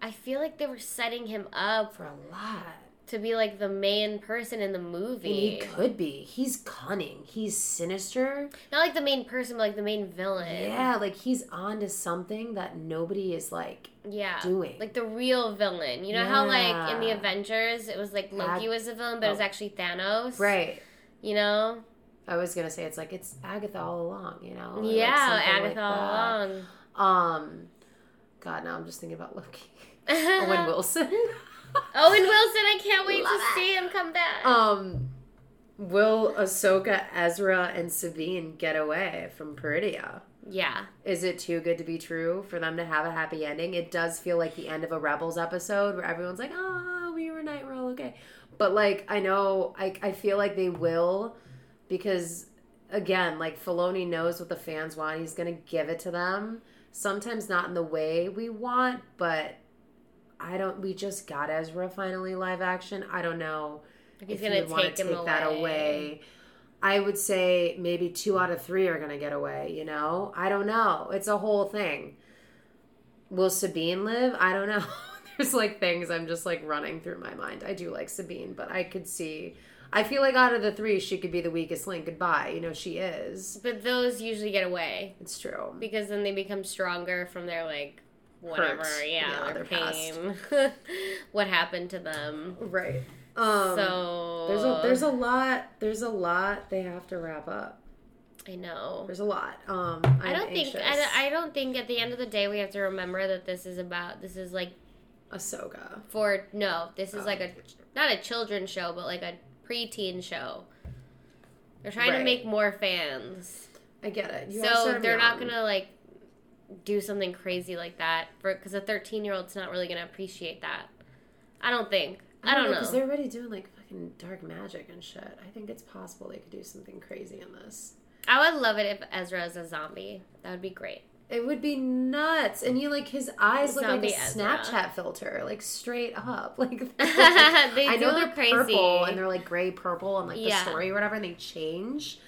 I feel like they were setting him up for a lot to be like the main person in the and movie. he could be he's cunning he's sinister Not like the main person, but like the main villain. yeah like he's on to something that nobody is like Yeah. doing. Like the real villain. You know how like in the Avengers it was like Loki Ad- was the villain, but it was oh. actually Thanos. right You know? I was gonna say it's like it's Agatha all along, you know? or, like, yeah, something Agatha like all along. Um, God, now I'm just thinking about Loki. Owen Wilson. Owen Wilson, I can't wait Love to it. see him come back. um, will Ahsoka, Ezra, and Sabine get away from Peridea? yeah. Is it too good to be true for them to have a happy ending? It does feel like the end of a Rebels episode where everyone's like, "Ah, we reunite, we're all okay." But like, I know, I I feel like they will because again, like Filoni knows what the fans want. He's gonna give it to them. Sometimes not in the way we want, but I don't. We just got Ezra finally live action. I don't know If he's if you want to take that away. I would say maybe two out of three are going to get away, you know? I don't know. It's a whole thing. Will Sabine live? I don't know. There's like things I'm just like running through my mind. I do like Sabine, but I could see. I feel like out of the three, she could be the weakest link. Goodbye. You know, she is. But those usually get away It's true. because then they become stronger from their like whatever, Hurt. yeah, Yeah, their their pain. what happened to them? Right. Um, so there's a there's a lot there's a lot they have to wrap up. I know. There's a lot. Um, I I'm don't think. I, I don't think at the end of the day we have to remember that this is about this is like a Ahsoka. for no this is Oh. like a not a children's show but like a preteen show. They're trying to make more fans, I get it. You so they're not gonna like do something crazy like that because a thirteen year old's not really gonna appreciate that. I don't think. I don't know. because they're already doing like fucking dark magic and shit. I think it's possible they could do something crazy in this. I would love it if Ezra is a zombie. That would be great. It would be nuts, and you like his eyes look like a Ezra. Snapchat filter, like straight up. Like they I know they're crazy. purple and they're like gray purple and like Yeah. the story or whatever, and they change.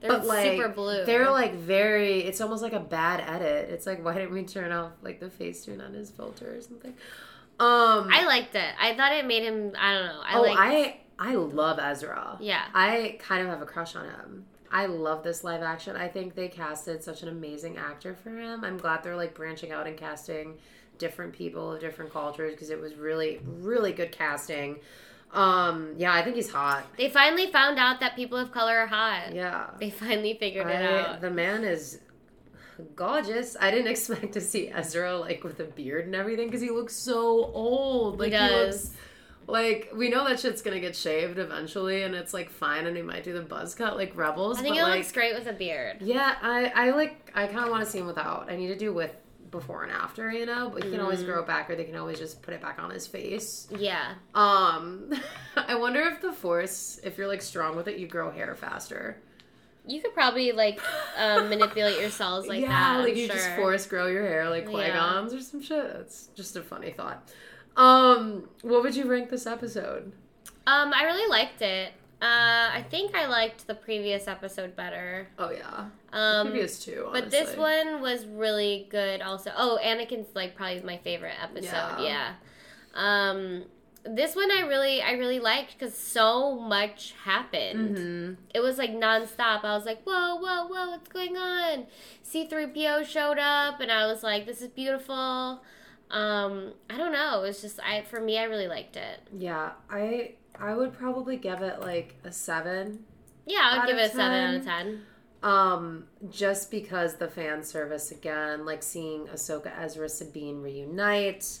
They're but like super blue. they're like very. It's almost like a bad edit. It's like why didn't we turn off like the Facetune on his filter or something? Um, I liked it. I thought it made him. I don't know. I oh, like. I I love Ezra. Yeah. I kind of have a crush on him. I love this live action. I think they casted such an amazing actor for him. I'm glad they're like branching out and casting different people of different cultures because it was really really good casting. Um, yeah, I think he's hot. They finally found out that people of color are hot. Yeah. They finally figured it out. the man is gorgeous. I didn't expect to see Ezra like with a beard and everything because he looks so old. Like he does. looks like we know that shit's gonna get shaved eventually, and it's like fine, and he might do the buzz cut like Rebels. I think but, it like, looks great with a beard. Yeah, I I like I kind of want to see him without. I need to do with before and after, you know. But he can always Mm. grow it back, or they can always just put it back on his face. Yeah. Um, I wonder if the Force, if you're like strong with it, you grow hair faster. You could probably like um, manipulate your cells like yeah, that. like I'm you sure. just force grow your hair like Yeah. Qui-Gons or some shit. That's just a funny thought. Um, what would you rank this episode? Um, I really liked it. Uh, I think I liked the previous episode better. Oh yeah, Um, previous two. But this one was really good also. Oh, Anakin's like probably my favorite episode. Yeah. Yeah. Um this one I really I really liked cuz so much happened. Mhm. It was like nonstop. I was like, "Whoa, whoa, whoa, what's going on?" C3PO showed up and I was like, "This is beautiful." Um, I don't know. It was just I for me I really liked it. Yeah, I I would probably give it like a seven. Yeah, I would give it a 7 out of 10. 10. Um, just because the fan service again, like seeing Ahsoka, Ezra, Sabine reunite,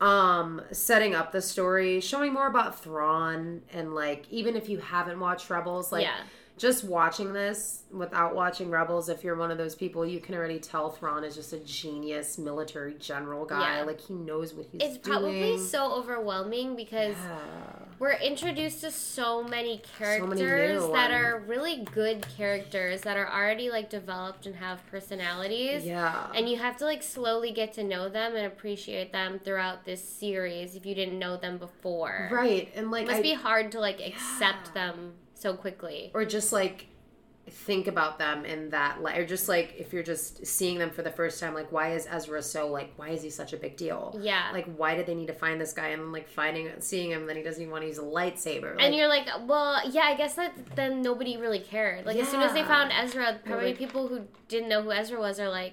um, setting up the story, showing more about Thrawn, and like even if you haven't watched Rebels, like yeah. Just watching this without watching Rebels, if you're one of those people, you can already tell Thrawn is just a genius military general guy. Yeah. Like he knows what he's doing. It's doing. probably so overwhelming because Yeah. we're introduced to so many many new characters that are really good characters that are already like developed and have personalities. Yeah. And you have to like slowly get to know them and appreciate them throughout this series if you didn't know them before. right. And like It must I- be hard to like accept them so quickly. or just like think about them in that light or just like if you're just seeing them for the first time like why is ezra so like why is he such a big deal Yeah. like why did they need to find this guy and like finding seeing him then he doesn't even want to use a lightsaber like, and you're like, well, yeah, I guess that then nobody really cared. Like as soon as they found Ezra, probably like- people who didn't know who Ezra was are like,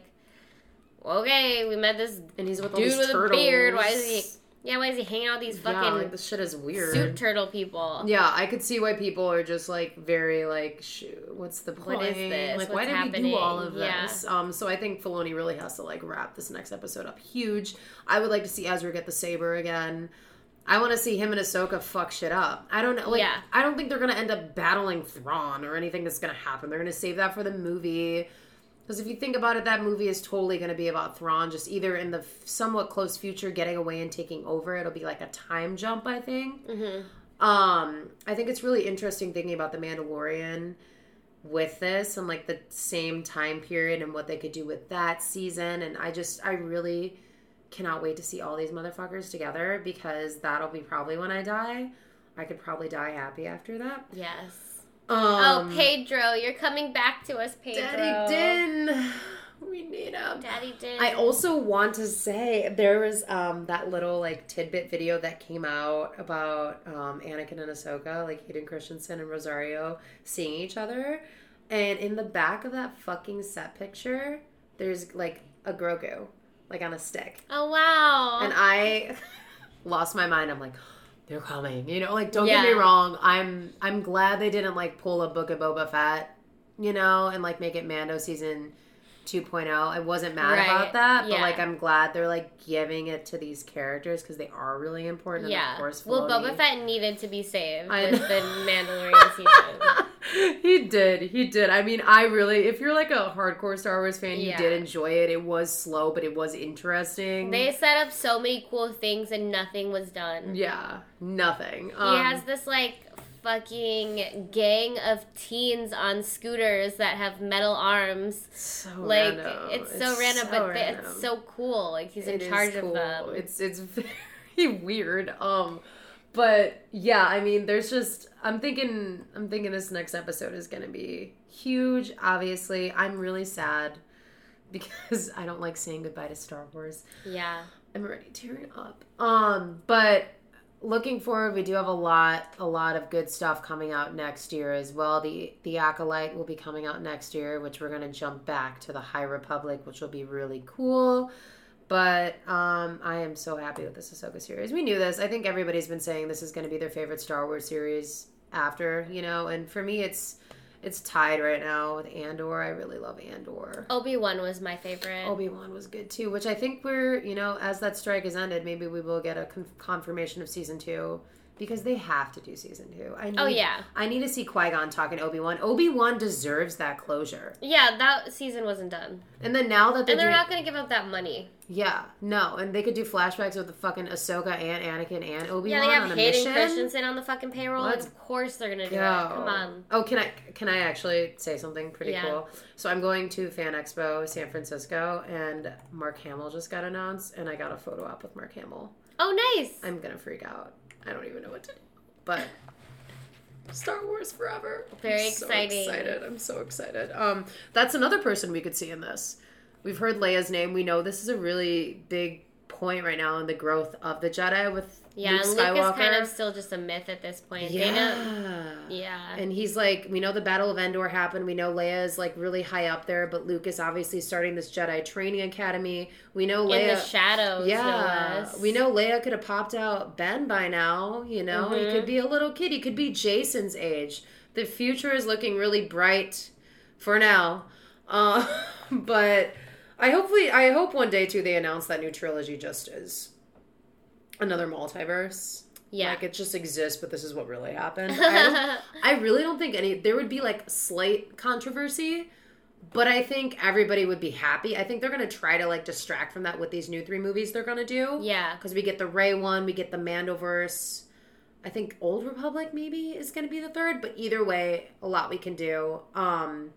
okay, we met this and he's with all dude these with turtles a beard. Why is he Yeah, why is he hanging out with these fucking yeah, like this shit is weird. suit turtle people? Yeah, I could see why people are just like very like, what's the point? What is this? Like, What's why did we do all of Yeah. this? Um, so I think Filoni really has to like wrap this next episode up huge. I would like to see Ezra get the saber again. I want to see him and Ahsoka fuck shit up. I don't know. Like, Yeah. I don't think they're gonna end up battling Thrawn or anything that's gonna happen. They're gonna save that for the movie. Because if you think about it, that movie is totally going to be about Thrawn, just either in the somewhat close future, getting away and taking over. It'll be like a time jump, I think. Um, I think it's really interesting thinking about the Mandalorian with this and like the same time period and what they could do with that season. And I just, I really cannot wait to see all these motherfuckers together because that'll be probably when I die. I could probably die happy after that. Yes. Um, oh, Pedro, you're coming back to us, Pedro. Daddy Din. We need him. Daddy Din. I also want to say there was um, that little like tidbit video that came out about um, Anakin and Ahsoka, like Hayden Christensen and Rosario seeing each other, and in the back of that fucking set picture, there's like a Grogu, like on a stick, Oh wow. and I lost my mind. I'm like. They're coming, you know. Like, don't get me wrong. I'm I'm glad they didn't like pull a Book of Boba Fett, you know, and like make it Mando season 2.0. I wasn't mad Right. about that, but like I'm glad they're like giving it to these characters because they are really important. And yeah. of course, well, Boba Fett needed to be saved with the Mandalorian season. he did. He did. I mean, I really, if you're like a hardcore Star Wars fan, you did enjoy it. It was slow, but it was interesting. They set up so many cool things and nothing was done. yeah, nothing. He Um, has this like fucking gang of teens on scooters that have metal arms. so Like random. it's so random, but they- random. it's so cool. Like he's in It charge of cool. them. It's it's very weird. Um but yeah, I mean there's just I'm thinking I'm thinking this next episode is going to be huge. Obviously, I'm really sad because I don't like saying goodbye to Star Wars. yeah. I'm already tearing up. Um, but looking forward, we do have a lot, a lot of good stuff coming out next year as well. The the acolyte will be coming out next year, which we're gonna jump back to the High Republic, which will be really cool. But um, I am so happy with this Ahsoka series. We knew this. I think everybody's been saying this is going to be their favorite Star Wars series after, you know. And for me, it's it's tied right now with Andor. I really love Andor. Obi Wan was my favorite. Obi Wan was good too, which I think we're, you know, as that strike has ended, maybe we will get a con- confirmation of season two because they have to do season two. I oh, need, Oh, yeah. I need to see Qui Gon talking Obi Wan. Obi Wan deserves that closure. yeah, that season wasn't done, And then now that they're, and they're doing, not going to give up that money. yeah, no, and they could do flashbacks with the fucking Ahsoka and Anakin and Obi Wan. Yeah, they on have a Hayden mission. Christensen on the fucking payroll. Let's of course they're going to do Go. it. Come on. Oh, can I can I actually say something pretty Yeah. cool? So I'm going to Fan Expo San Francisco, and Mark Hamill just got announced, and I got a photo op with Mark Hamill. Oh, nice. I'm gonna freak out. I don't even know what to do. But Star Wars forever. Very I'm so exciting. excited. I'm so excited. Um, that's another person we could see in this. We've heard Leia's name. We know this is a really big point right now in the growth of the Jedi with yeah, Luke and Luke Skywalker. is kind of still just a myth at this point. Yeah. yeah. And he's like, we know the Battle of Endor happened. We know Leia is like really high up there, but Luke is obviously starting this Jedi training academy. We know in Leia. the shadows, Yeah, we know Leia could have popped out Ben by now. You know, he Mhm. could be a little kid. He could be Jacen's age. The future is looking really bright for now. Uh, but I hopefully, I hope one day too they announce that new trilogy just is another multiverse. Yeah. Like it just exists, but this is what really happened. I, I really don't think any there would be like slight controversy, but I think everybody would be happy. I think they're gonna try to like distract from that with these new three movies they're gonna do. yeah. Because we get the Rey one, we get the Mandoverse. I think Old Republic maybe is gonna be the third, but either way, a lot we can do. Um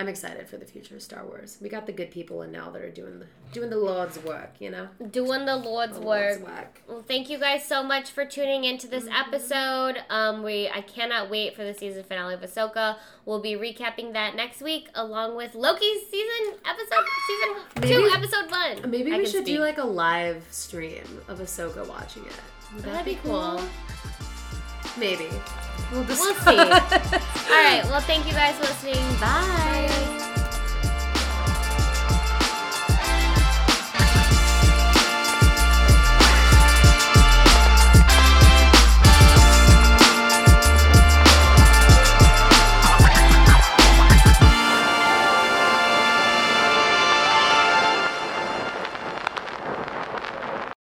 I'm excited for the future of Star Wars. We got the good people in now that are doing the doing the Lord's work, you know? Doing the Lord's The work. Lord's work. Well, thank you guys so much for tuning into this Mm-hmm. episode. Um, we I cannot wait for the season finale of Ahsoka. We'll be recapping that next week, along with Loki's season episode, season two, episode one. Maybe I we should speak. do like a live stream of Ahsoka watching it. Would that That'd be cool. Maybe. We'll, We'll see. All right. Well, thank you guys for listening. Bye.